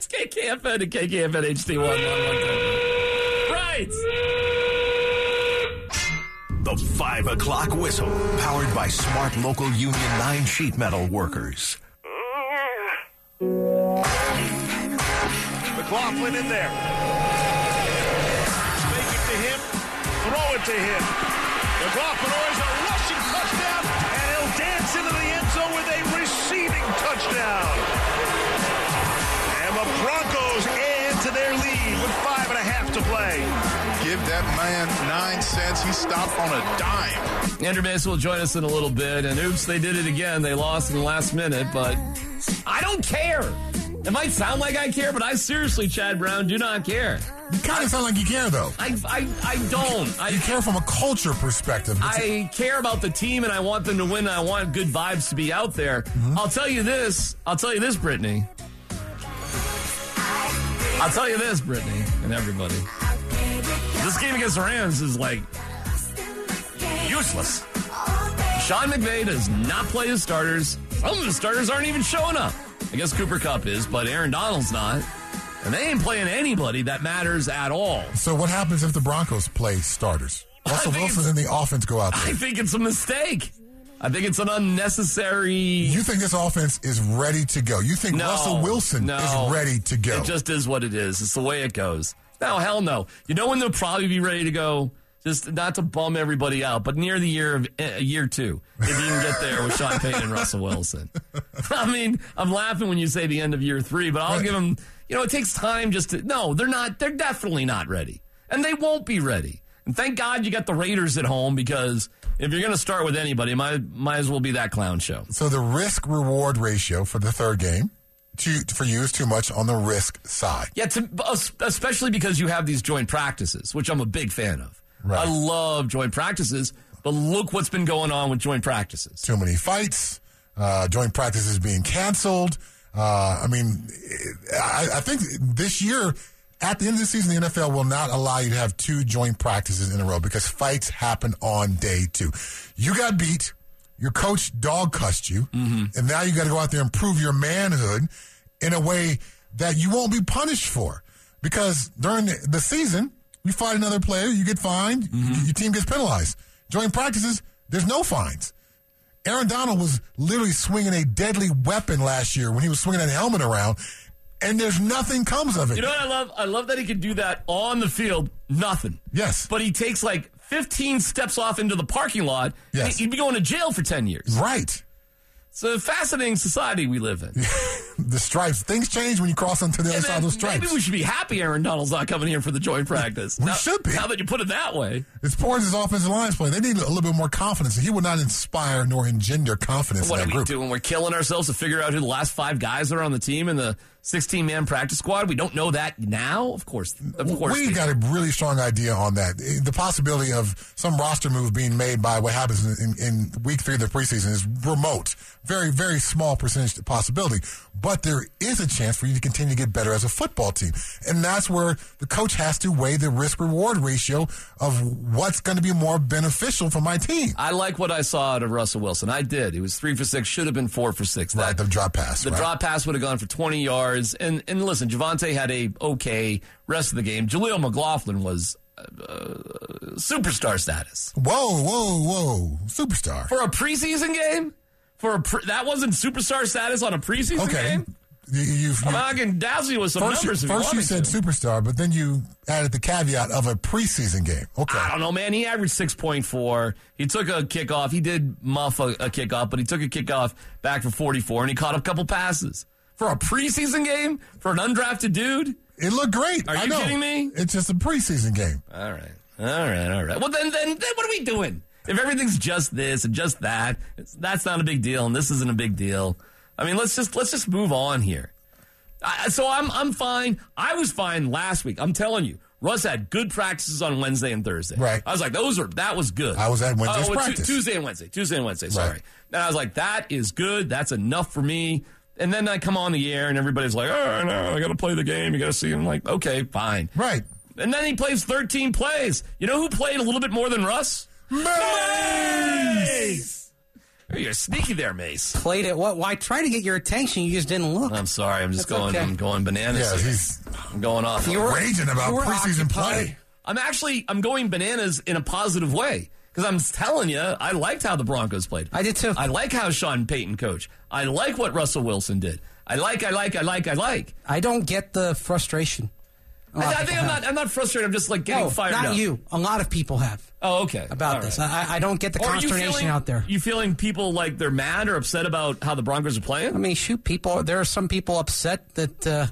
It's KKFN and KKFN HD1. Right. The 5 o'clock whistle, powered by Smart Local Union 9 sheet metal workers. McLaughlin in there. Make it to him. Throw it to him. McLaughlin always a rushing touchdown, and he'll dance into the end zone with a receiving touchdown. And the Broncos add to their lead with five and a half to play. Give that man nine cents. He stopped on a dime. Andrew Mason will join us in a little bit. And oops, they did it again. They lost in the last minute, but I don't care. It might sound like I care, but I seriously, Chad Brown, do not care. You kind of sound like you care, though. I, I, I don't. I, You care from a culture perspective. It's- I care about the team and I want them to win and I want good vibes to be out there. Mm-hmm. I'll tell you this. I'll tell you this, Brittany. I'll tell you this, Brittany, and everybody. This game against the Rams is like useless. Sean McVay does not play his starters. Some of the starters aren't even showing up. I guess Cooper Kupp is, but Aaron Donald's not. And they ain't playing anybody that matters at all. so what happens if the Broncos play starters? Russell Wilson and the offense go out I think it's a mistake. I think it's an unnecessary. You think this offense is ready to go? You think No, Russell Wilson no. is ready to go? It just is what it is. It's the way it goes. No, hell no. You know when they'll probably be ready to go? Just not to bum everybody out, but near the year of uh, year two, if you can get there with Sean Payton and Russell Wilson. I mean, I'm laughing when you say the end of year three, but I'll Right. give them. You know, it takes time just to. No, they're not. They're definitely not ready, and they won't be ready. And thank God you got the Raiders at home because if you're going to start with anybody, might might as well be that clown show. so the risk reward ratio for the third game to, for you is too much on the risk side. Yeah, to, especially because you have these joint practices, which I'm a big fan of. Right. I love joint practices, but look what's been going on with joint practices. Too many fights, uh, joint practices being canceled. Uh, I mean, I, I think this year, at the end of the season, the NFL will not allow you to have two joint practices in a row because fights happen on day two. You got beat, your coach dog cussed you, mm-hmm. and now you got to go out there and prove your manhood in a way that you won't be punished for. Because during the, season, you fight another player, you get fined, mm-hmm. your team gets penalized. Joint practices, there's no fines. Aaron Donald was literally swinging a deadly weapon last year when he was swinging that helmet around, and there's nothing comes of it. You know what I love? I love that he can do that on the field, nothing. Yes. But he takes like 15 steps off into the parking lot. Yes. He'd be going to jail for 10 years. right. It's a fascinating society we live in. The stripes. Things change when you cross onto the other side of the stripes. maybe we should be happy Aaron Donald's not coming here for the joint practice. We now, should be. Now that you put it that way. it's poor as his offensive line's play. They need a little bit more confidence. He would not inspire nor engender confidence What in are that we group. doing? We're killing ourselves to figure out who the last five guys are on the team in the 16 man practice squad. We don't know that now. Of course, of course. we got a really strong idea on that. The possibility of some roster move being made by what happens in, in week three of the preseason is remote. Very, very small percentage possibility. But there is a chance for you to continue to get better as a football team. And that's where the coach has to weigh the risk reward ratio of what's going to be more beneficial for my team. I like what I saw out of Russell Wilson. I did. He was three for six. Should have been four for six. Right, the drop pass. The right? drop pass would have gone for 20 yards. And and listen, Javonte had a okay rest of the game. Jaleel McLaughlin was uh, superstar status Whoa, whoa, whoa. Superstar. for a preseason game. For a pre- that wasn't superstar status on a preseason okay. game. You, you, you, I, mean, I can dazzle you with some first you, numbers. if first you, you said to. superstar, but then you added the caveat of a preseason game. Okay. I don't know, man. He averaged 6.4. He took a kickoff. He did muff a, a kickoff, but he took a kickoff back for 44, and he caught a couple passes. For a preseason game? For an undrafted dude? It looked great. Are I you know. kidding me? It's just a preseason game. All right. All right, all right. Well, then, then, then what are we doing? If everything's just this and just that, it's, that's not a big deal, and this isn't a big deal. I mean, let's just let's just move on here. I, so I'm I'm fine. I was fine last week. I'm telling you, Russ had good practices on Wednesday and Thursday. Right. I was like, those are that was good. I was at Wednesday's Oh, Tu- practice. Tuesday and Wednesday. Tuesday and Wednesday. Sorry. Right. And I was like, that is good. That's enough for me. And then I come on the air and everybody's like, oh no, I got to play the game. You got to see. I'm like, okay, fine. Right. And then he plays 13 plays. You know who played a little bit more than Russ? Mase! You're sneaky there, Mase. Played it. What? Why try to get your attention? You just didn't look. I'm sorry. I'm just That's going. okay. I'm going bananas. Yeah, here. he's I'm going off. You were- raging about you were preseason occupied. play. I'm actually I'm going bananas in a positive way because I'm telling you I liked how the Broncos played. I did too. I like how Sean Payton coached. I like what Russell Wilson did. I like. I like. I like. I like. I don't get the frustration. I, I think I'm have. not. I'm not frustrated. I'm just like getting No, fired not up. you. A lot of people have Oh, okay. about All this. right. I, I don't get the Or consternation feeling, out there. You feeling people like they're mad or upset about how the Broncos are playing? I mean, shoot, people. There are some people upset that uh,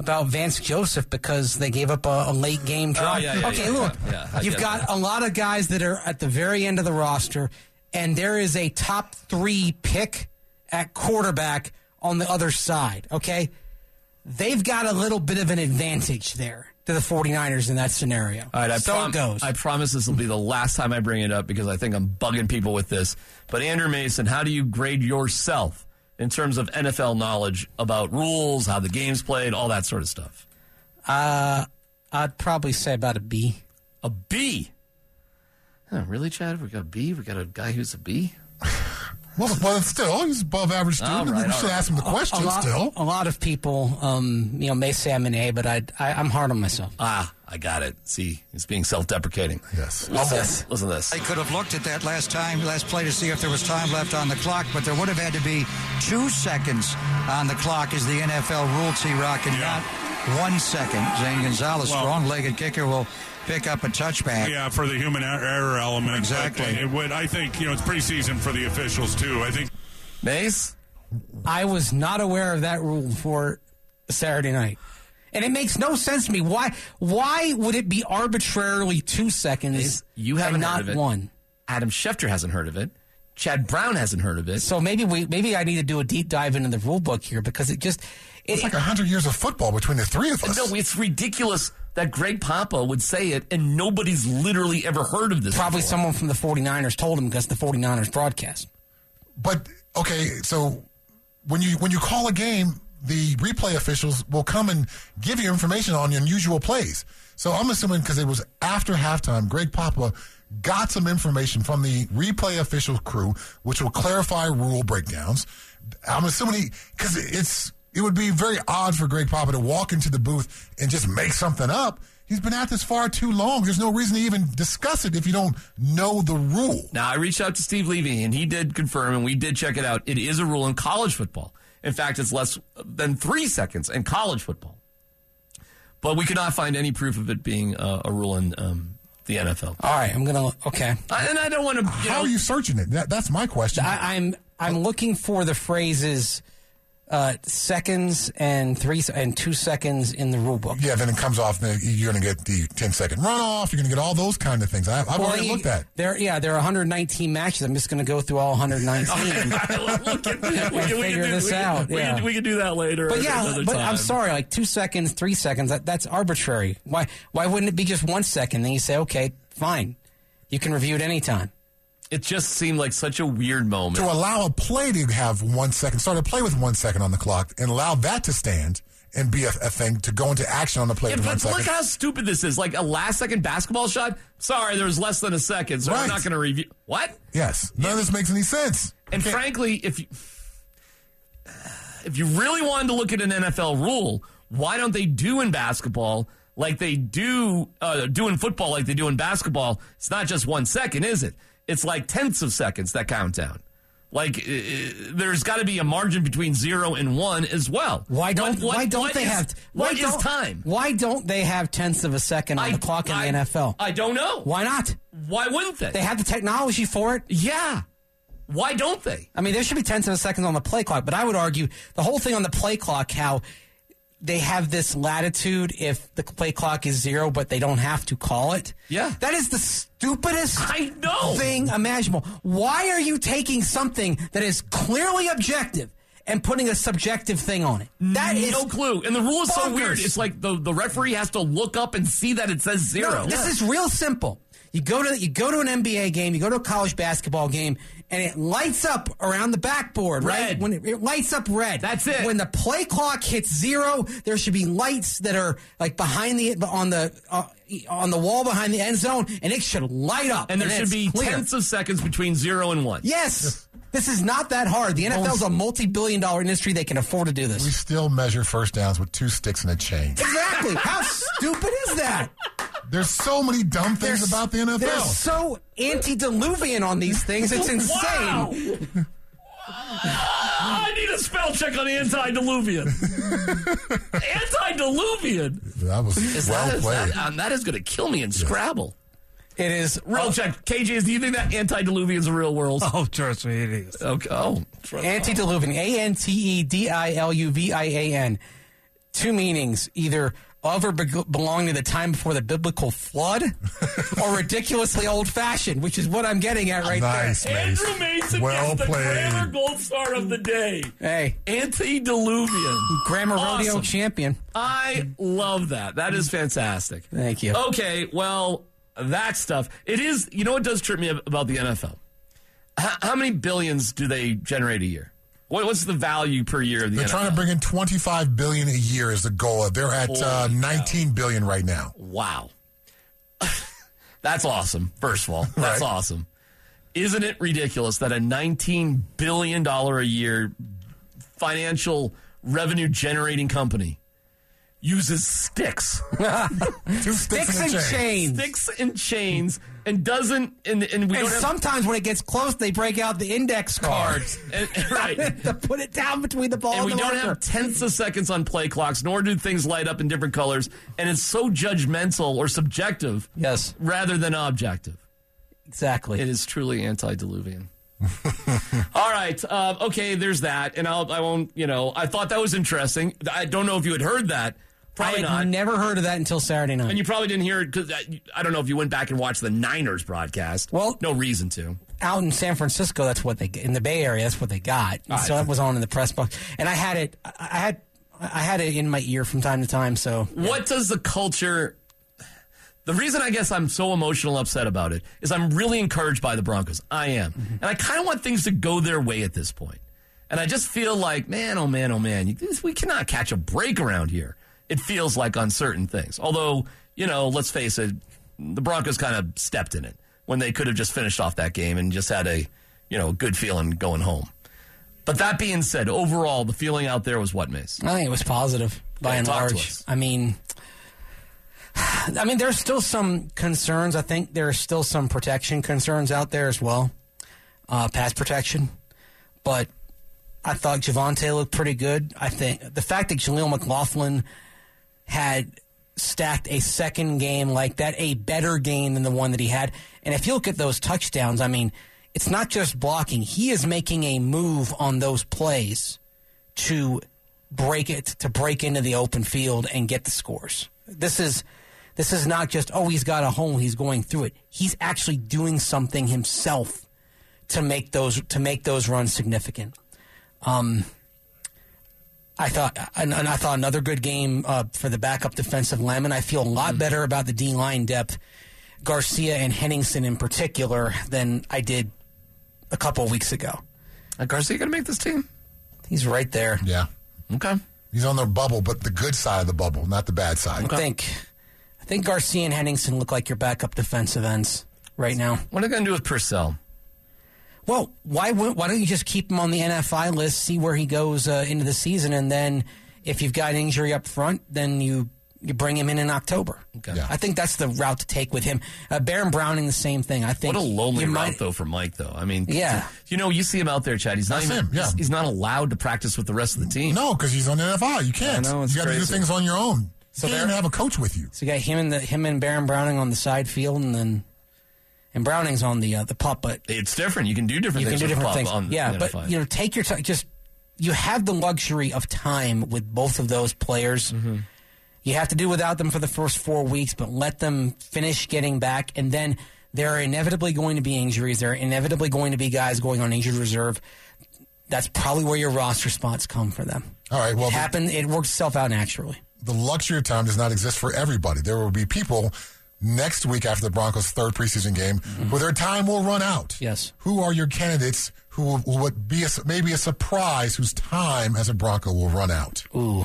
about Vance Joseph because they gave up a, a late game drive. Oh, yeah, yeah, okay, yeah, look, you've got that. a lot of guys that are at the very end of the roster, and there is a top three pick at quarterback on the other side. Okay, they've got a little bit of an advantage there to the 49ers in that scenario. All right, I, so prom- it goes. I promise this will be the last time I bring it up because I think I'm bugging people with this. But Andrew Mason, how do you grade yourself in terms of NFL knowledge about rules, how the game's played, all that sort of stuff? uh, I'd probably say about a B. A B. Huh, really, Chad? We got a B. We got a guy who's a B. Well, well, still, he's above average student. All right, we all should right. ask him the question a lot, still. a lot of people, um, you know, may say I'm an A, but I, I, I'm hard on myself. Ah, I got it. See, he's being self-deprecating. Yes. Listen, Almost. listen to this. They could have looked at that last time, last play to see if there was time left on the clock, but there would have had to be two seconds on the clock as the NFL rule, T-Rock, and Yeah. not one second. Zane Gonzalez, Well- strong-legged kicker, will pick up a touchback. Yeah, for the human er- error element. Exactly. But it would, I think, you know, it's preseason for the officials, too. I think Mase? I was not aware of that rule for Saturday night. And it makes no sense to me. Why why would it be arbitrarily two seconds You haven't and heard not of it. one? Adam Schefter hasn't heard of it. Chad Brown hasn't heard of it. So maybe we maybe I need to do a deep dive into the rule book here because it just it, It's like 100 years of football between the three of us. No, it's ridiculous that Greg Papa would say it and nobody's literally ever heard of this. probably before. someone from the 49ers told him because the 49ers broadcast. But okay, so when you when you call a game, the replay officials will come and give you information on unusual plays. So I'm assuming because it was after halftime, Greg Papa got some information from the replay official crew, which will clarify rule breakdowns. I'm assuming because it's it would be very odd for Greg Papa to walk into the booth and just make something up. He's been at this far too long. There's no reason to even discuss it if you don't know the rule. Now, I reached out to Steve Levy, and he did confirm, and we did check it out. It is a rule in college football. In fact, it's less than three seconds in college football. But we could not find any proof of it being uh, a rule in um, the NFL. All right, I'm gonna okay. I- and I don't want to. How know, are you searching it? That, that's my question. I, I'm I'm looking for the phrases uh, seconds and three and two seconds in the rule book. Yeah, then it comes off. You're going to get the 10 second runoff. You're going to get all those kind of things. I, I've Well, already you- looked at. There, yeah, there are 119 matches. I'm just going to go through all 119. Look at- we can- we can figure do- this we can- out, We, yeah. can, we can do that later. but yeah, but time. I'm sorry, like two seconds, three seconds. That, that's arbitrary. Why? Why wouldn't it be just one second? Then you say, okay, fine, you can review it anytime. It just seemed like such a weird moment. To allow a play to have one second, start a play with one second on the clock, and allow that to stand and be a, a thing to go into action on the play Yeah, but look how stupid this is. Like a last second basketball shot. Sorry, there was less than a second, so Right. we're not going to review. What? yes, none of this makes any sense. And frankly, if you if you really wanted to look at an NFL rule, why don't they do in basketball like they do uh, do in football like they do in basketball? It's not just one second, is it? It's like tenths of seconds that count down. Like uh, there's got to be a margin between zero and one as well. Why don't What- what- Why don't they is- have Why what is time? Why don't they have tenths of a second on I- the clock in I- the NFL? I don't know. why not? Why wouldn't they? They have the technology for it. yeah. Why don't they? I mean, there should be tenths of a second on the play clock, but I would argue the whole thing on the play clock, how they have this latitude if the play clock is zero, but they don't have to call it. Yeah. That is the stupidest I know. thing imaginable. Why are you taking something that is clearly objective and putting a subjective thing on it? That is no clue. And the rule is so weird. It's like the, the referee has to look up and see that it says zero. No, this is real simple. You go to you go to an NBA game, you go to a college basketball game, and it lights up around the backboard, right? When it, it lights up red. That's it. When the play clock hits zero, there should be lights that are like behind the on the uh, on the wall behind the end zone, and it should light up. and there should be clear. tenths of seconds between zero and one. Yes. This is not that hard. The NFL is a multi-billion dollar industry. They can afford to do this. We still measure first downs with two sticks and a chain. Exactly. How stupid is that? There's so many dumb things about the NFL. They're so antediluvian on these things. It's insane. Wow. I need a spell check on antediluvian. antediluvian. That was Is well that, is played. that, um, that is going to kill me in Scrabble. It is Real check. KJs, do you think that antediluvian's a real world? Oh, trust me, it is. Okay. Oh, trust- Antediluvian, A N T E D I L U V I A N. Two meanings either of or be- belong to the time before the biblical flood or ridiculously old fashioned, which is what I'm getting at right nice, there. Mase. Andrew Mason Well gets the played. grammar gold star of the day. Hey, Antediluvian. grammar Awesome. rodeo champion. I love that. That is fantastic. Thank you. Okay, well, that stuff. It is, you know what does trip me about the NFL? H- how many billions do they generate a year? What, what's the value per year of the They're NFL? trying to bring in 25 billion a year is the goal. They're at uh, Holy 19 billion right now. Wow. That's awesome, first of all. That's Right. awesome. Isn't it ridiculous that a $19 billion a year financial revenue generating company uses sticks, Two sticks, and and chain. chains. sticks and chains, and doesn't, and, and we And don't have, sometimes when it gets close, they break out the index cards and- right. to put it down between the ball and and, we the don't marker. have tenths of seconds on play clocks, nor do things light up in different colors. And it's so judgmental or subjective Yes, rather than objective. exactly. It is truly antediluvian. All right. Uh, okay, there's that. And I'll, I won't, you know, I thought that was interesting. I don't know if you had heard that. I Probably had not. never heard of that until Saturday night. and you probably didn't hear it because I don't know if you went back and watched the Niners broadcast. Well- no reason to. out in San Francisco, that's what they in the Bay Area. That's what they got. And so that was on in the press box, and I had it. I I had I had it in my ear from time to time. So What does the culture. The reason I guess I'm so emotional upset about it is I'm really encouraged by the Broncos. I am. Mm-hmm. And I kind of want things to go their way at this point. And I just feel like, man, oh man, oh man, we cannot catch a break around here. It feels like on certain things. Although, you know, let's face it, the Broncos kind of stepped in it when they could have just finished off that game and just had a, you know, good feeling going home. But that being said, overall, the feeling out there was what, Mase? I think it was positive by and large. I mean, I mean, there's still some concerns. I think there are still some protection concerns out there as well, uh, pass protection. But I thought Javonte looked pretty good. I think the fact that Jaleel McLaughlin had stacked a second game like that, a better game than the one that he had. And if you look at those touchdowns, I mean, it's not just blocking. He is making a move on those plays to break it, to break into the open field and get the scores. This is this is not just oh he's got a hole, he's going through it. He's actually doing something himself to make those to make those runs significant. Um, I thought, and, and I thought another good game uh, for the backup defensive lineman. I feel a lot better about the D line depth, Garcia and Henningsen in particular, than I did a couple of weeks ago. Are Garcia going to make this team? He's right there. Yeah. Okay. He's on the bubble, but the good side of the bubble, not the bad side. I think, I think Garcia and Henningsen look like your backup defensive ends right now. What are they going to do with Purcell? Well, why wou- why don't you just keep him on the NFI list, see where he goes uh, into the season, and then if you've got an injury up front, then you you bring him in in October. Okay. Yeah. I think that's the route to take with him. Uh, Baron Browning, the same thing. I think What a lonely you route, might- though, for Mike, though. I mean, Yeah. You know, you see him out there, Chad. He's not That's even. him, yeah. he's, he's not allowed to practice with the rest of the team. No, because he's on the NFL. You can't. I know, you got to do things on your own. So you can't even have a coach with you. So you got him and the him and Baron Browning on the side field, and then and Browning's on the uh, the pup, but It's different. You can do different you can things. do different things. On the yeah, but you know, take your time. Just you have the luxury of time with both of those players. Mm-hmm. You have to do without them for the first four weeks, but let them finish getting back, and then there are inevitably going to be injuries. There are inevitably going to be guys going on injured reserve. That's probably where your roster spots come for them. All right. Well, it the, happened. It works itself out naturally. the luxury of time does not exist for everybody. There will be people next week after the Broncos' third preseason game where their time will run out. Mm-hmm. Yes. Who are your candidates who will, who would be a, maybe a surprise whose time as a Bronco will run out? Ooh.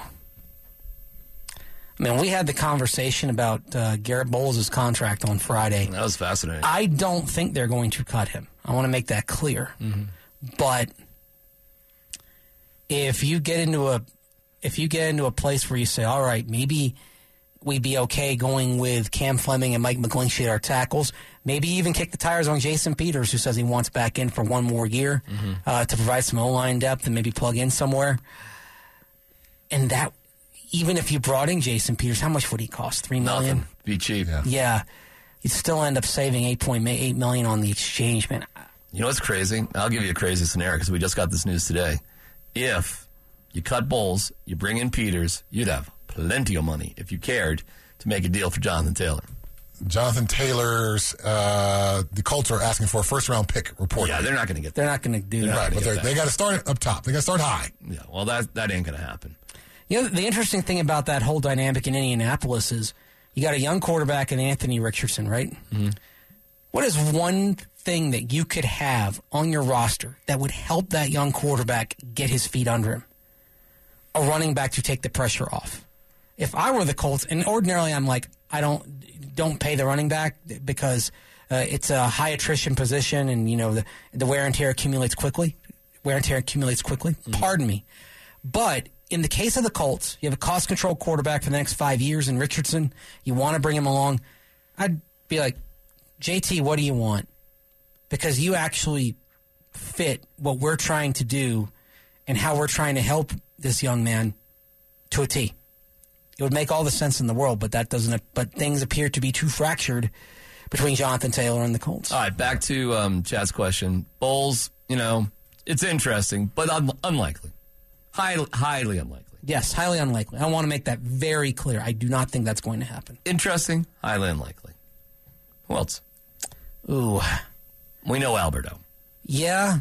I mean, we had the conversation about uh, Garett Bolles' contract on Friday. that was fascinating. I don't think they're going to cut him. I want to make that clear. But if you get into a if you get into a place where you say, all right, maybe we'd be okay going with Cam Fleming and Mike McGlinchey at our tackles. Maybe even kick the tires on Jason Peters, who says he wants back in for one more year uh, to provide some O line depth and maybe plug in somewhere. And that, even if you brought in Jason Peters, how much would he cost? Three million. Nothing. Be cheap. Yeah, you'd still end up saving eight point eight million on the exchange, man. You know what's crazy? I'll give you a crazy scenario because we just got this news today. If you cut Bolles, you bring in Peters, you'd have plenty of money if you cared to make a deal for Jonathan Taylor. Jonathan Taylor's, uh, the Colts are asking for a first round pick report. Yeah, they're not going to get They're not going to do that. right, but they're- that. they got to start up top. They got to start high. Yeah, well, that that ain't going to happen. You know, the interesting thing about that whole dynamic in Indianapolis is you got a young quarterback in Anthony Richardson, right? What is one thing that you could have on your roster that would help that young quarterback get his feet under him? A running back to take the pressure off. If I were the Colts, and ordinarily I'm like, I don't don't pay the running back because uh, it's a high attrition position, and you know the the wear and tear accumulates quickly. Wear and tear accumulates quickly. Pardon me, but in the case of the Colts, you have a cost control quarterback for the next five years in Richardson. You want to bring him along. I'd be like, JT, what do you want? Because you actually fit what we're trying to do and how we're trying to help this young man to a T. It would make all the sense in the world, but that doesn't. But things appear to be too fractured between Jonathan Taylor and the Colts. All right, back to um, Chad's question. Bolles, you know, it's interesting, but un- unlikely. Highly, highly unlikely. yes, highly unlikely. I want to make that very clear. I do not think that's going to happen. Interesting, highly unlikely. Who else? Ooh, We know Albert O. yeah,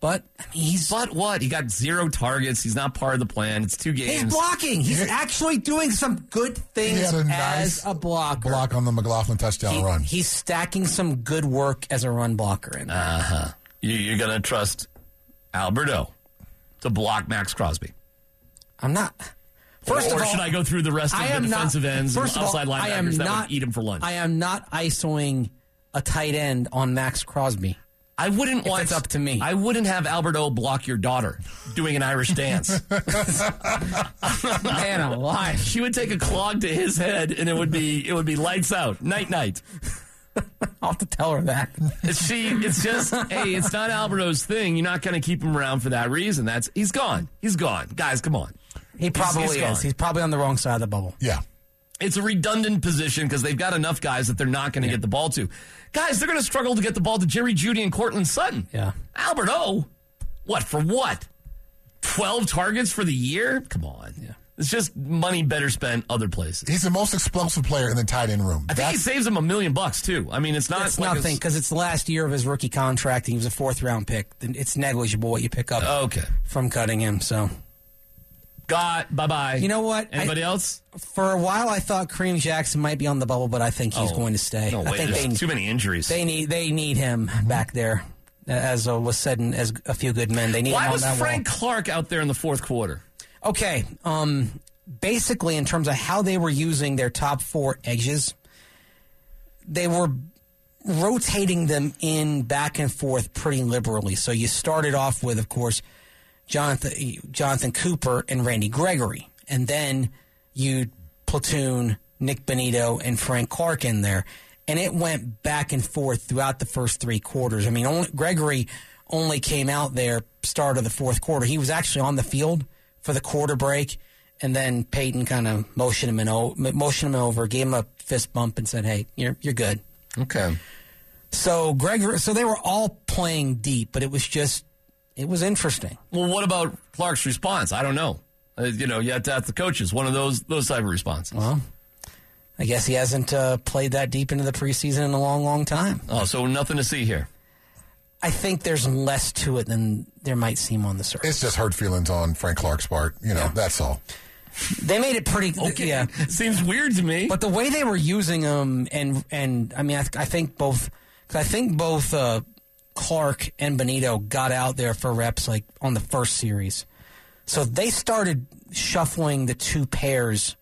but I mean, he's But what? He got zero targets. He's not part of the plan. It's two games. He's blocking. He's actually doing some good He things had a as a blocker. block on the McLaughlin touchdown He- run. He's stacking some good work as a run blocker in there. Uh huh. You, you're going to trust Albert O to block Maxx Crosby. I'm not. First or of all, should I go through the rest of I the defensive not, ends and first of all, outside I am that not, would eat him for lunch? I am not ISOing a tight end on Maxx Crosby. I wouldn't want. it's up to me. I wouldn't have Albert O block your daughter doing an Irish dance. Man alive. she would take a clog to his head, and it would be it would be lights out, night night. I'll have to tell her that. She. It's just hey, it's not Albert O's thing. You're not going to keep him around for that reason. That's he's gone. He's gone, guys. Come on. He probably he's gone. is. He's probably on the wrong side of the bubble. yeah. It's a redundant position because they've got enough guys that they're not going to get the ball to. Guys, they're going to struggle to get the ball to Jerry Jeudy and Courtland Sutton. Yeah. Albert Oh. what for what? Twelve targets for the year? Come on. Yeah. It's just money better spent other places. He's the most explosive player in the tight end room. I think he saves him a million bucks too. I mean, it's not It's like nothing because it's the last year of his rookie contract. and He was a fourth round pick. It's negligible what you pick up Okay. from cutting him. So Got bye bye. You know what? Anybody I- else? for a while, I thought Kareem Jackson might be on the bubble, but I think he's Oh, going to stay. No I think There's they too many injuries. they need they need him back there, as uh, was said in as a few good men. They need him Why was Frank Clark out there in the fourth quarter? Okay, um, basically in terms of how they were using their top four edges, they were rotating them in back and forth pretty liberally. So you started off with, of course, Jonathan Jonathan Cooper and Randy Gregory, and then you platoon Nik Bonitto and Frank Clark in there, and it went back and forth throughout the first three quarters. I mean, only, Gregory only came out there start of the fourth quarter. He was actually on the field for the quarter break, and then Payton kind of motioned him and motioned him over, gave him a fist bump, and said, "Hey, you're you're good." Okay. So Gregory, so they were all playing deep, but it was just it was interesting. Well, what about Clark's response? I don't know. Uh, you know, you have to ask the coaches. One of those those type of responses. Well, I guess he hasn't uh, played that deep into the preseason in a long, long time. Oh, so nothing to see here. I think there's less to it than there might seem on the surface. it's just hurt feelings on Frank Clark's part. You know, that's all. They made it pretty. Okay. Yeah. Seems weird to me. But the way they were using him, and and I mean, I, I think both, cause I think both uh, Clark and Bonitto got out there for reps like on the first series, so they started shuffling the two pairs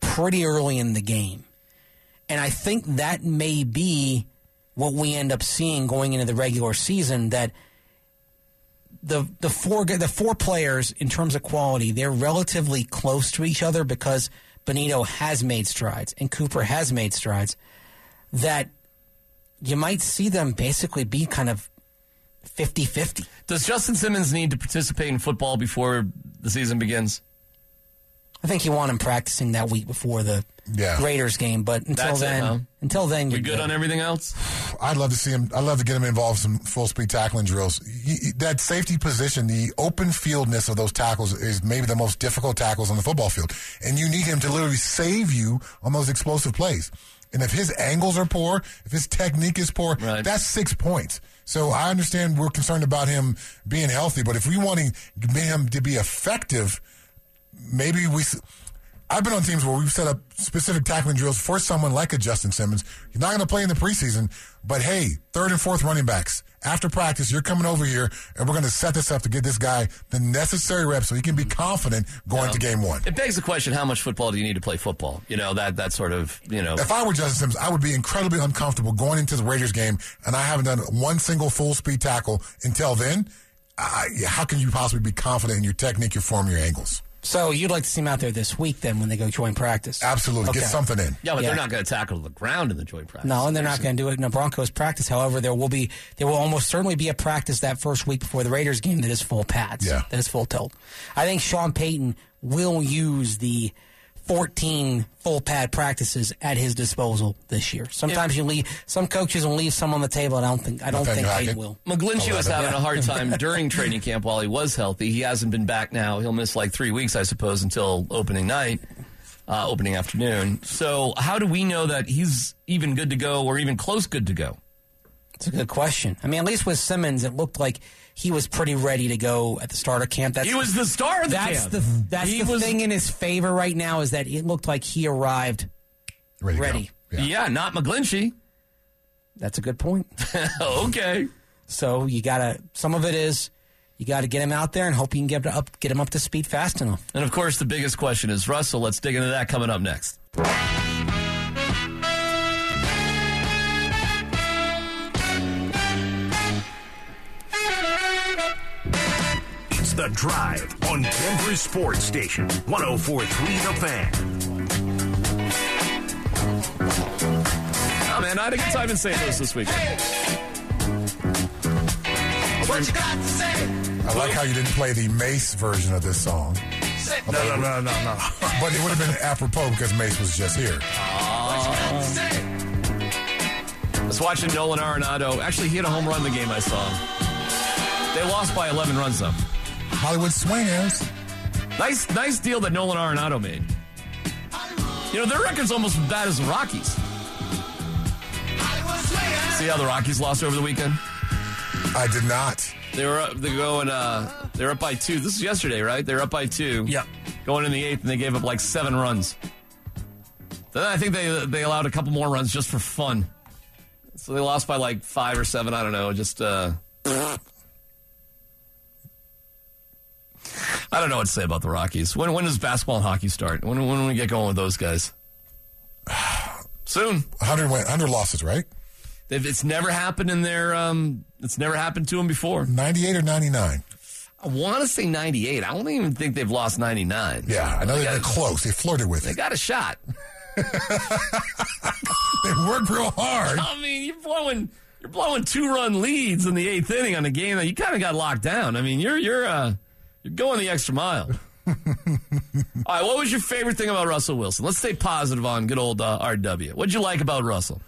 pretty early in the game, and I think that may be what we end up seeing going into the regular season. That the the four the four players in terms of quality, they're relatively close to each other because Bonitto has made strides and Cooper has made strides. That you might see them basically be kind of 50-50. Does Justin Simmons need to participate in football before the season begins? I think you want him practicing that week before the Yeah. Raiders game, but until That's it, then, huh? until then, you're good on everything else? I'd love to see him. I'd love to get him involved in some full speed tackling drills. He, he- that safety position, the open fieldness of those tackles is maybe the most difficult tackles on the football field. And you need him to literally save you on those explosive plays. And if his angles are poor, if his technique is poor, Right. that's six points. So I understand we're concerned about him being healthy, but if we want him to be effective, maybe we. I've been on teams where we've set up specific tackling drills for someone like a Justin Simmons. He's not going to play in the preseason, but hey, third and fourth running backs. After practice, you're coming over here, and we're going to set this up to get this guy the necessary reps so he can be confident going to game one. It begs the question: How much football do you need to play football? You know that that sort of you know. If I were Justin Simmons, I would be incredibly uncomfortable going into the Raiders game, and I haven't done one single full speed tackle until then. I, how can you possibly be confident in your technique, your form, your angles? So you'd like to see him out there this week then when they go join practice? Absolutely, Okay. get something in. Yeah, but Yeah. they're not going to tackle the ground in the joint practice. No, and they're not going to do it in a Broncos practice. However, there will be there will almost certainly be a practice that first week before the Raiders game that is full pads. Yeah. that is full tilt. I think Sean Payton will use the 14 full pad practices at his disposal this year. Sometimes you leave some coaches will leave some on the table. And I don't think I don't Nathaniel think Hackett. Payton will. McGlinchey was Eleven. having a hard time during training camp while he was healthy. He hasn't been back now. He'll miss like three weeks, I suppose, until opening night, uh, opening afternoon. So, how do we know that he's even good to go or even close good to go? It's a good question. I mean, at least with Simmons, it looked like he was pretty ready to go at the start of camp. That's He was the star of the that's camp. the that's He the was- thing in his favor right now is that it looked like he arrived Ready. ready. Yeah. Yeah, not McGlinchey. That's a good point. okay. So you gotta. Some of it is you got to get him out there and hope you can get up get him up to speed fast enough. And of course, the biggest question is Russell. Let's dig into that coming up next. The Drive on Denver Sports Station, 1043 The Fan. Oh man, I had a good time in St. Louis this weekend. What you got to say? I like how you didn't play the Mase version of this song. No, no, no, no, no. But it would have been apropos because Mase was just here. Ah. I was watching Nolan Arenado. Actually, he had a home run in the game I saw. They lost by 11 runs though. Hollywood Swingers. Nice, nice deal that Nolan Arenado made. You know their record's almost as bad as the Rockies. See how the Rockies lost over the weekend? I did not. They were up, they're going. Uh, they're up by two. This is yesterday, right? They're up by two. Yep. Going in the eighth, and they gave up like seven runs. Then I think they they allowed a couple more runs just for fun. So they lost by like five or seven. I don't know. Just uh, I don't know what to say about the Rockies. When when does basketball and hockey start? When when do we get going with those guys? Soon. 100, win, 100 losses, right? They've, it's never happened in their. Um, it's never happened to them before. 98 or 99? I want to say 98. I don't even think they've lost 99. Yeah, I know they they're close. They flirted with they it. They got a shot. They worked real hard. I mean, you're blowing you're blowing two run leads in the eighth inning on a game that you kind of got locked down. I mean, you're you're uh, you're going the extra mile. All right, what was your favorite thing about Russell Wilson? Let's stay positive on good old uh, RW. What'd you like about Russell?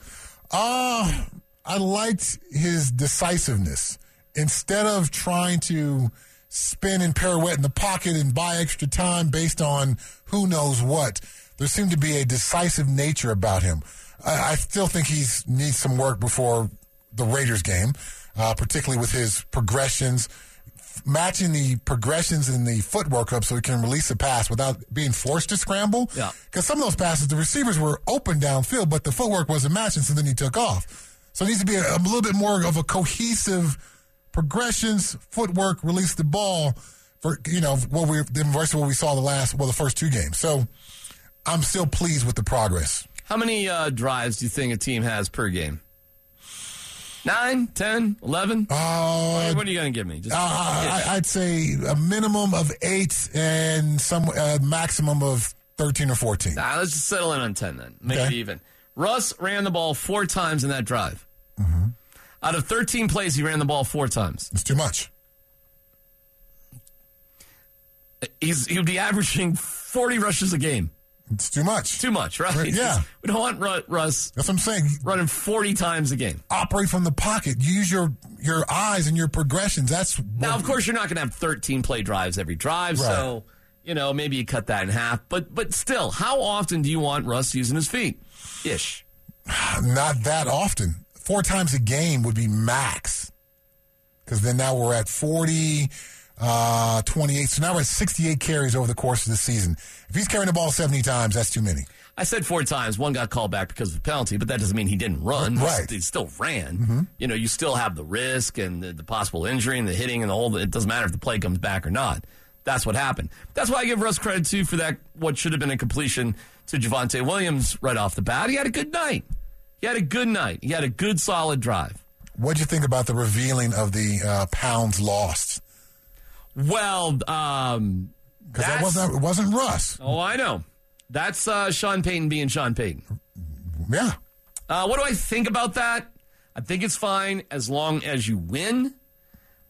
Uh, I liked his decisiveness. Instead of trying to spin and pirouette in the pocket and buy extra time based on who knows what, there seemed to be a decisive nature about him. I, I still think he needs some work before the Raiders game, uh, particularly with his progressions, matching the progressions in the footwork up so he can release a pass without being forced to scramble. Yeah. Because some of those passes, the receivers were open downfield, but the footwork wasn't matching, so then he took off. So it needs to be a, a little bit more of a cohesive progressions, footwork, release the ball for you know what we the versus what we saw the last well the first two games. So I'm still pleased with the progress. How many uh, drives do you think a team has per game? Nine, ten, eleven. Uh, what are you going to give me? Just, uh, I, I'd say a minimum of eight and some uh, maximum of 13 or 14. Nah, let's just settle in on 10 then. Make it Okay. even. Russ ran the ball four times in that drive. Mm-hmm. Out of 13 plays, he ran the ball four times. It's too much. He's He would be averaging 40 rushes a game. It's too much. Too much, right? Right, yeah. We don't want Ru- Russ That's what I'm saying. running 40 times a game. Operate from the pocket. Use your your eyes and your progressions. That's Now, of course, you're not going to have 13 play drives every drive, so you know maybe you cut that in half. But but still, how often do you want Russ using his feet? Ish. not that often. Four times a game would be max. Because then now we're at 40, uh, 28. So now we're at 68 carries over the course of the season. If he's carrying the ball 70 times, that's too many. I said four times. One got called back because of the penalty, but that doesn't mean he didn't run. Right. He still ran. You know, you still have the risk and the, the possible injury and the hitting and the whole. It doesn't matter if the play comes back or not. That's what happened. That's why I give Russ credit too for that. What should have been a completion to Javonte Williams right off the bat. He had a good night. He had a good night. He had a good solid drive. What'd you think about the revealing of the uh, pounds lost? Well, um, Because that wasn't, it wasn't Russ. Oh, I know. That's uh, Sean Payton being Sean Payton. Yeah. Uh, what do I think about that? I think it's fine as long as you win.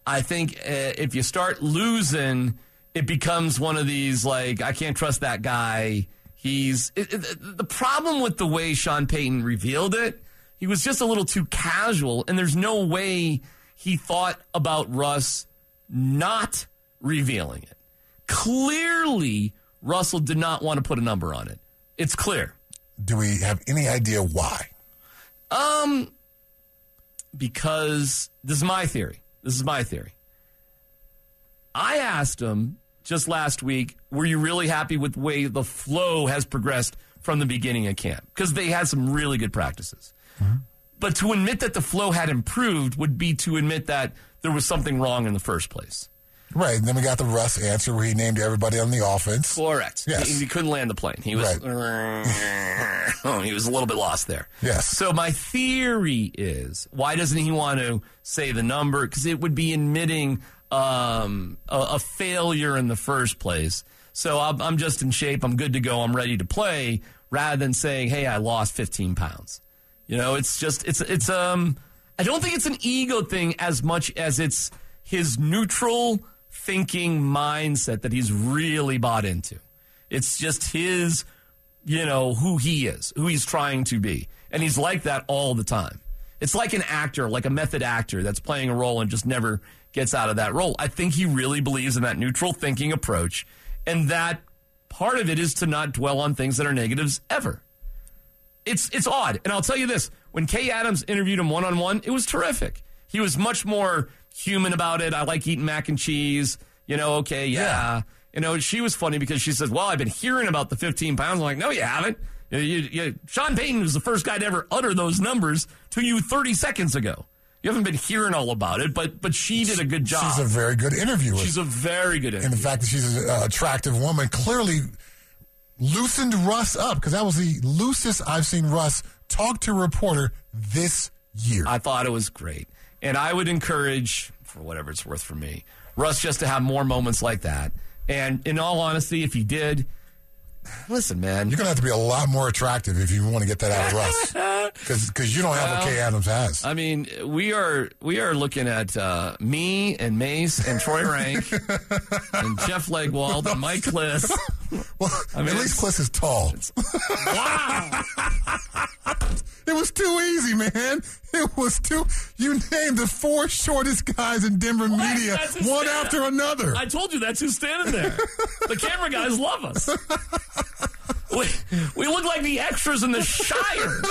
I think uh, if you start losing, it becomes one of these like I can't trust that guy. He's it, it, the problem with the way Sean Payton revealed it. He was just a little too casual, and there's no way he thought about Russ not revealing it. Clearly, Russell did not want to put a number on it. It's clear. Do we have any idea why? Um, because this is my theory. This is my theory. I asked him just last week, were you really happy with the way the flow has progressed from the beginning of camp? Because they had some really good practices. But to admit that the flow had improved would be to admit that there was something wrong in the first place. Right. And then we got the Russ answer where he named everybody on the offense. Correct. Yes. He, he couldn't land the plane. He was oh, he was a little bit lost there. Yes. So my theory is why doesn't he want to say the number? Because it would be admitting um, a, a failure in the first place. So I'm, I'm just in shape. I'm good to go. I'm ready to play. Rather than saying, "Hey, I lost 15 pounds." You know, it's just it's it's um. I don't think it's an ego thing as much as it's his neutral thinking mindset that he's really bought into. It's just his, you know, who he is, who he's trying to be. And he's like that all the time. It's like an actor, like a method actor that's playing a role and just never gets out of that role. I think he really believes in that neutral thinking approach. And that part of it is to not dwell on things that are negatives ever. It's it's odd. And I'll tell you this, when Kay Adams interviewed him one on one, it was terrific. He was much more human about it. I like eating mac and cheese. You know, okay, yeah. You know, she was funny because she says, Well, I've been hearing about the 15 pounds. I'm like, No, you haven't. You, you, you, Sean Payton was the first guy to ever utter those numbers to you 30 seconds ago. You haven't been hearing all about it, but but she did a good job. She's a very good interviewer. She's a very good interviewer. and the fact that she's an uh, attractive woman clearly loosened Russ up because that was the loosest I've seen Russ talk to a reporter this year. I thought it was great. And I would encourage, for whatever it's worth for me, Russ just to have more moments like that. And in all honesty, if he did, listen, man. You're going to have to be a lot more attractive if you want to get that out of Russ. Because you don't have what Kay Adams has. I mean, we are we are looking at uh, me and Mase and Troy Renck and Jeff Legwold and Mike Klis. well, I mean, at least Klis is tall. Wow! It was too easy, man. It was two. You named the four shortest guys in Denver media, one after another. I told you that's who's standing there. The camera guys love us. We, we look like the extras in the Shire.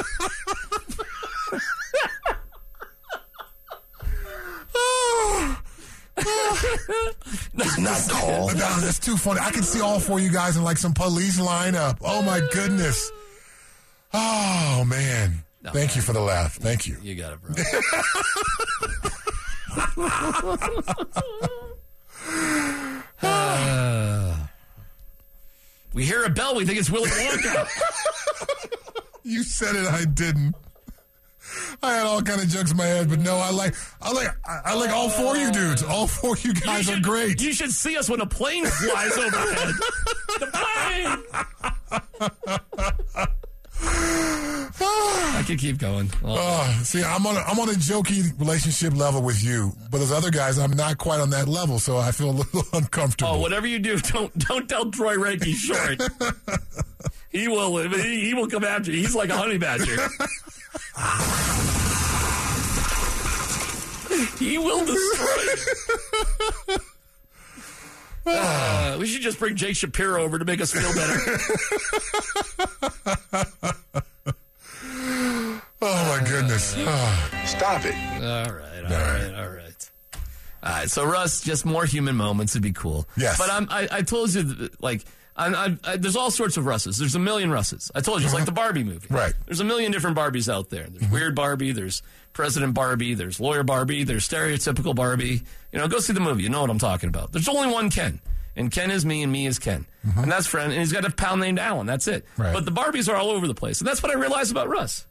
Not tall. No, that's too funny. I can see all four of you guys in like some police lineup. Oh my goodness. Oh man. Thank you for the laugh. Thank you. You got it, bro. Uh, we hear a bell. We think it's Willy Wonka. You said it. I didn't. I had all kind of jokes in my head, but no, I like, I like, I like all four of you dudes. All four of you guys you are great. You should see us when a plane flies overhead. the plane. I could keep going. Oh, see, I'm on a, I'm on a jokey relationship level with you, but as other guys, I'm not quite on that level, so I feel a little uncomfortable. oh, whatever you do, don't don't tell Troy Renck he's short. he will he, he will come after you. He's like a honey badger. he will destroy. Uh, we should just bring Jake Shapiro over to make us feel better. oh my goodness. Ah. Stop it. All right, all right, all right. All right, so Russ, just more human moments would be cool. Yes. but I'm, I, I told you, like, I'm, I, there's all sorts of Russes. There's a million Russes. I told you, it's like the Barbie movie. Right. There's a million different Barbies out there. There's weird Barbie. There's President Barbie. There's lawyer Barbie. There's stereotypical Barbie. You know, go see the movie. You know what I'm talking about. There's only one Ken. And Ken is me, and me is Ken, mm-hmm. and that's friend. And he's got a pal named Allan. That's it. Right. But the Barbies are all over the place, and that's what I realized about Russ.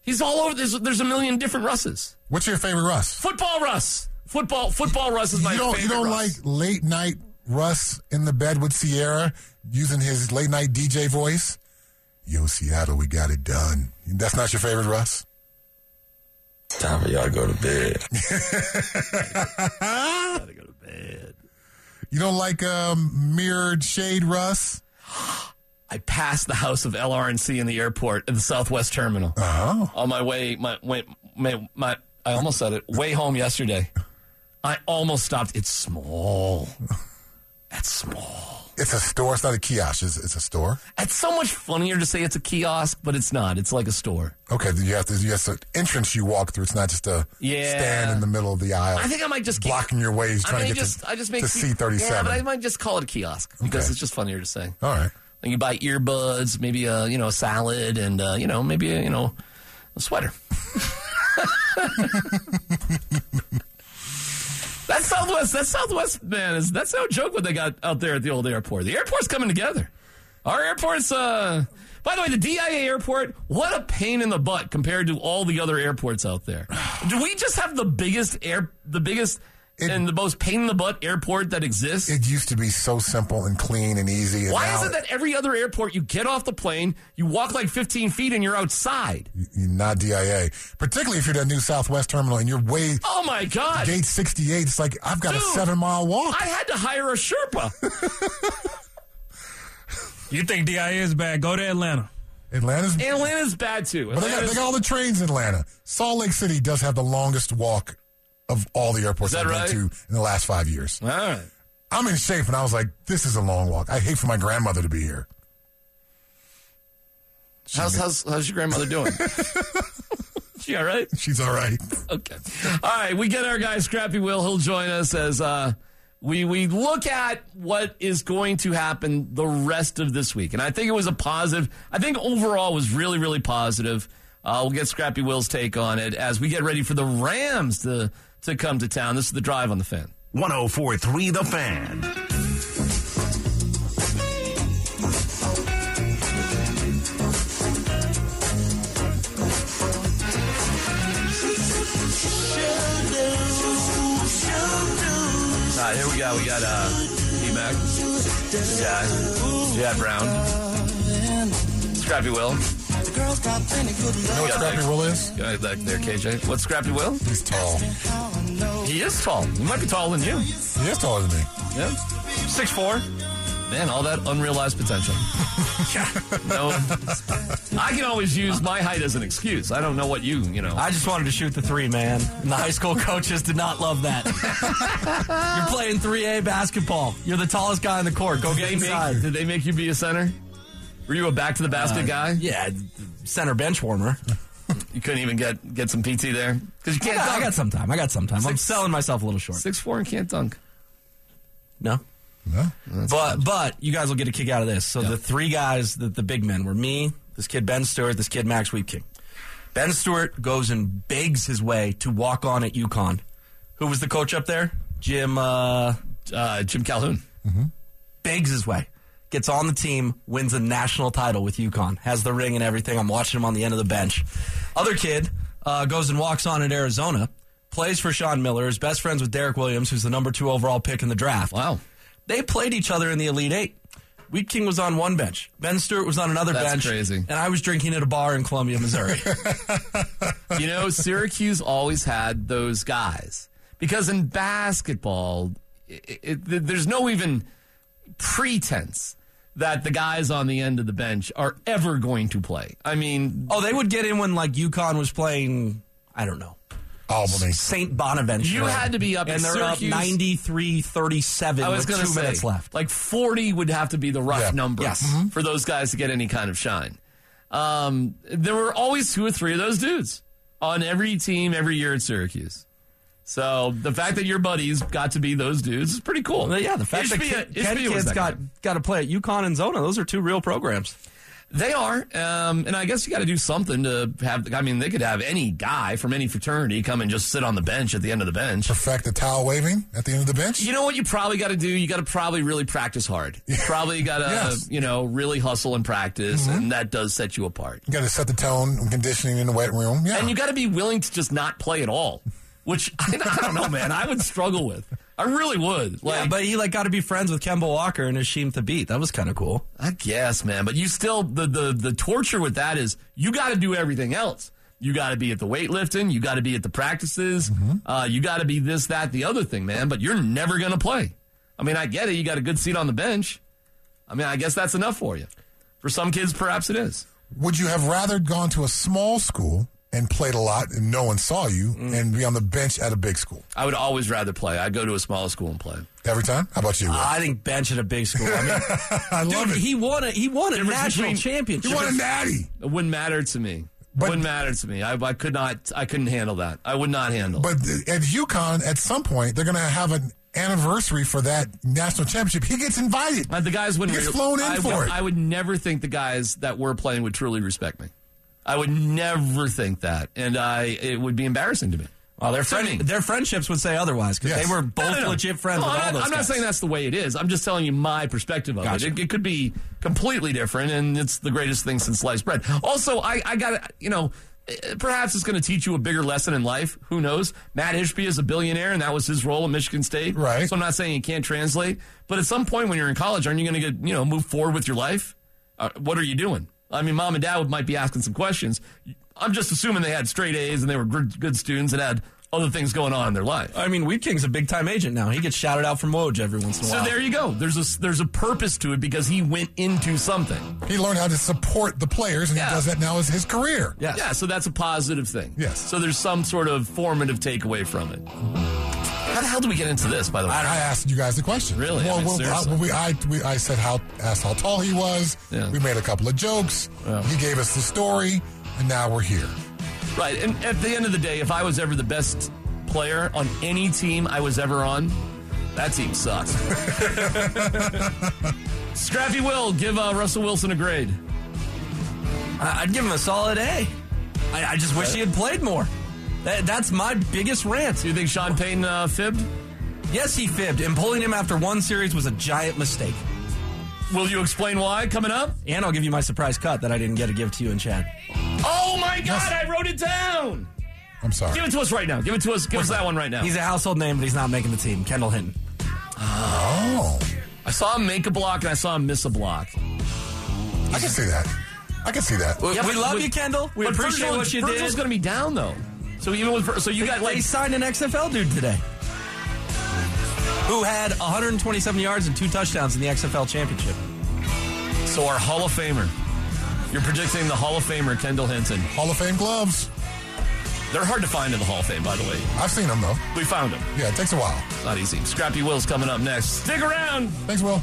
He's all over. There's, there's a million different Russes. What's your favorite Russ? Football Russ. Football football Russ is my you don't, favorite. you don't Russ. like late night Russ in the bed with Ciara using his late night DJ voice? Yo, Seattle, we got it done. That's not your favorite Russ? Time for y'all to go to bed. gotta go to bed. You don't like um, mirrored shade Russ? I passed the house of LR&C in the airport at the Southwest Terminal Oh. on my way. My, way, my my I almost said it. Way home yesterday. I almost stopped. It's small. That's small. It's a store. It's not a kiosk. It's, it's a store. It's so much funnier to say it's a kiosk, but it's not. It's like a store. Okay, you have to. You have to entrance you walk through. It's not just a Yeah. stand in the middle of the aisle. I think I might just keep- blocking your ways I trying to get just to, I just make to C thirty seven. Yeah, but I might just call it a kiosk because Okay. it's just funnier to say. All right. And you buy earbuds, maybe a you know a salad, and uh, you know maybe a, you know a sweater. that's Southwest. That's Southwest, man. Is that's no joke what they got out there at the old airport. The airport's coming together. Our airport's. uh By the way, the DIA airport. What a pain in the butt compared to all the other airports out there. Do we just have the biggest air, the biggest It- and the most pain in the butt airport that exists? It used to be so simple and clean and easy. And Why now is it that every other airport you get off the plane, you walk like 15 feet, and you're outside? you're not DIA? Particularly if you're at New Southwest Terminal and you're way Oh my God! gate 68. It's like I've got Dude, a seven mile walk. I had to hire a Sherpa. You think DIA is bad? Go to Atlanta. Atlanta's. Atlanta's bad too. But they got, they got all the trains in Atlanta. Salt Lake City does have the longest walk of all the airports I've right? been to in the last five years. all right. I'm in shape, and I was like, this is a long walk. I hate for my grandmother to be here. How's, how's, how's your grandmother doing? she all right? She's all right. Okay. All right, we get our guy Scrappy Will. He'll join us as uh, we we look at what is going to happen the rest of this week. And I think it was a positive. I think overall was really really positive. Uh, we'll get Scrappy Will's take on it as we get ready for the Rams to to come to town. This is the drive on the fan. 1043 The Fan. All right, here we go. We got uh, D-Mac, Chad, Chad Brown, Scrappy Will. You know what Scrappy Will is? Guy back there, KJ. What's Scrappy Will? He's tall. He is tall. He might be taller than you. He is taller than me. Yeah. Six four. Man, all that unrealized potential. no. I can always use my height as an excuse. I don't know what you, you know. I just wanted to shoot the three, man. And the high school coaches did not love that. You're playing 3A basketball. You're the tallest guy on the court. Go did get they inside. make, did they make you be a center? Were you a back to the basket guy? Yeah, center bench warmer. You couldn't even get get some PT there because you I can't got, I got some time. I got some time. I'm selling myself a little short. Six four and can't dunk. No. No? but but you guys will get a kick out of this. So Yeah. the three guys, the, the big men, were me, this kid Ben Stewart, this kid Max Wiepking. Ben Stewart goes and begs his way to walk on at UConn. Who was the coach up there? Jim. Uh, Uh, Jim Calhoun. begs his way, gets on the team, wins a national title with UConn, has the ring and everything. I'm watching him on the end of the bench. Other kid, uh, goes and walks on at Arizona, plays for Sean Miller, is best friends with Derrick Williams, who's the number two overall pick in the draft. Wow. They played each other in the Elite Eight. Wiepking was on one bench. Ben Stewart was on another That's bench. crazy. And I was drinking at a bar in Columbia, Missouri. you know, Syracuse always had those guys because in basketball, it, it, there's no even pretense that the guys on the end of the bench are ever going to play. I mean, oh, they would get in when like UConn was playing, I don't know, Albany. St. Bonaventure. You had to be up and at they're Syracuse. up 93-37 I was with going two to say, minutes left. Like 40 would have to be the rough Yeah. number Yes. for those guys to get any kind of shine. Um, there were always two or three of those dudes on every team every year at Syracuse. So the fact that your buddies got to be those dudes is pretty cool. Yeah, the fact that Ishbia- Ken, Ken kids that got, guy. got to play at UConn and Zona. Those are two real programs. They are, um, and I guess you got to do something to have. I mean, they could have any guy from any fraternity come and just sit on the bench at the end of the bench. Perfect the towel waving at the end of the bench. You know what you probably got to do? You got to probably really practice hard. You probably got to, Yes. you know, really hustle and practice, and that does set you apart. You got to set the tone and conditioning in the wet room. Yeah. And you got to be willing to just not play at all, which I, I don't know, man. I would struggle with. I really would. Like, yeah, but he like got to be friends with Kemba Walker and Hasheem Thabeet. That was kind of cool. I guess, man. But you still the the the torture with that is you got to do everything else. You got to be at the weightlifting. You got to be at the practices. Uh, you got to be this, that, the other thing, man. But you're never going to play. I mean, I get it. You got a good seat on the bench. I mean, I guess that's enough for you. For some kids, perhaps it is. Would you have rather gone to a small school and played a lot and no one saw you Mm. and be on the bench at a big school I would always rather play. I'd go to a smaller school and play. every time? How about you? Will? I think bench at a big school. I mean, I love it. he won a he won a national between- championship. He won a natty. It wouldn't matter to me. But- wouldn't matter to me. I, I could not. I couldn't handle that. I would not handle. But at UConn, at some point, they're going to have an anniversary for that national championship. He gets invited. Uh, the guys wouldn't. He gets flown in I for would, it. I would never think the guys that were playing would truly respect me. I would never think that, and I it would be embarrassing to me. Well, their friend, their friendships would say otherwise because Yes. they were both no, no. legit friends No, with I'm all not, I'm not saying that's the way it is. I'm just telling you my perspective of Gotcha. it. it. It could be completely different, and it's the greatest thing since sliced bread. Also, I, I got you know. eh, Perhaps it's going to teach you a bigger lesson in life. Who knows? Matt Ishbia is a billionaire, and that was his role at Michigan State. Right. So I'm not saying you can't translate, but at some point when you're in college, aren't you going to get you know move forward with your life? Uh, what are you doing? I mean, mom and dad might be asking some questions. I'm just assuming they had straight A's and they were good, students and had other things going on in their life. I mean, Wiepking's a big time agent now. He gets shouted out from Woj every once in a So while. So there you go. There's a there's a purpose to it because he went into something. He learned how to support the players, and Yeah. he does that now as his career. Yes. Yeah, so that's a positive thing. Yes. So there's some sort of formative takeaway from it. How the hell do we get into this, by the way? I asked you guys the question. Really? I mean, well, seriously. I, we, I, we, I said how asked how tall he was. Yeah. We made a couple of jokes. He gave us the story, and now we're here. Right. And at the end of the day, if I was ever the best player on any team I was ever on, that team sucks. Scrappy Will, give uh, Russell Wilson a grade. I- I'd give him a solid A. I, I just wish he had played more. That, that's my biggest rant. Do you think Sean Payton uh, fibbed? Yes, he fibbed, and pulling him after one series was a giant mistake. Will you explain why coming up? And I'll give you my surprise cut that I didn't get to give to you and Chad. Oh my God, Yes. I wrote it down. I'm sorry. Give it to us right now. Give it to us. Give us that one right now. He's a household name, but he's not making the team. Kendall Hinton. Oh, I saw him make a block and I saw him miss a block. I can see that. I can see that. Yeah, we but- love but- you, Kendall. We appreciate Virgil- what you Virgil's did. going to be down though. So even with so you got they like signed an XFL dude today who had 127 yards and two touchdowns in the XFL championship. so our Hall of Famer. You're predicting the Hall of Famer Kendall Hinton. Hall of Fame gloves. They're hard to find in the Hall of Fame, by the way. I've seen them though. We found them. Yeah, it takes a while. Not easy. Scrappy Will's coming up next. Stick around. Thanks, Will.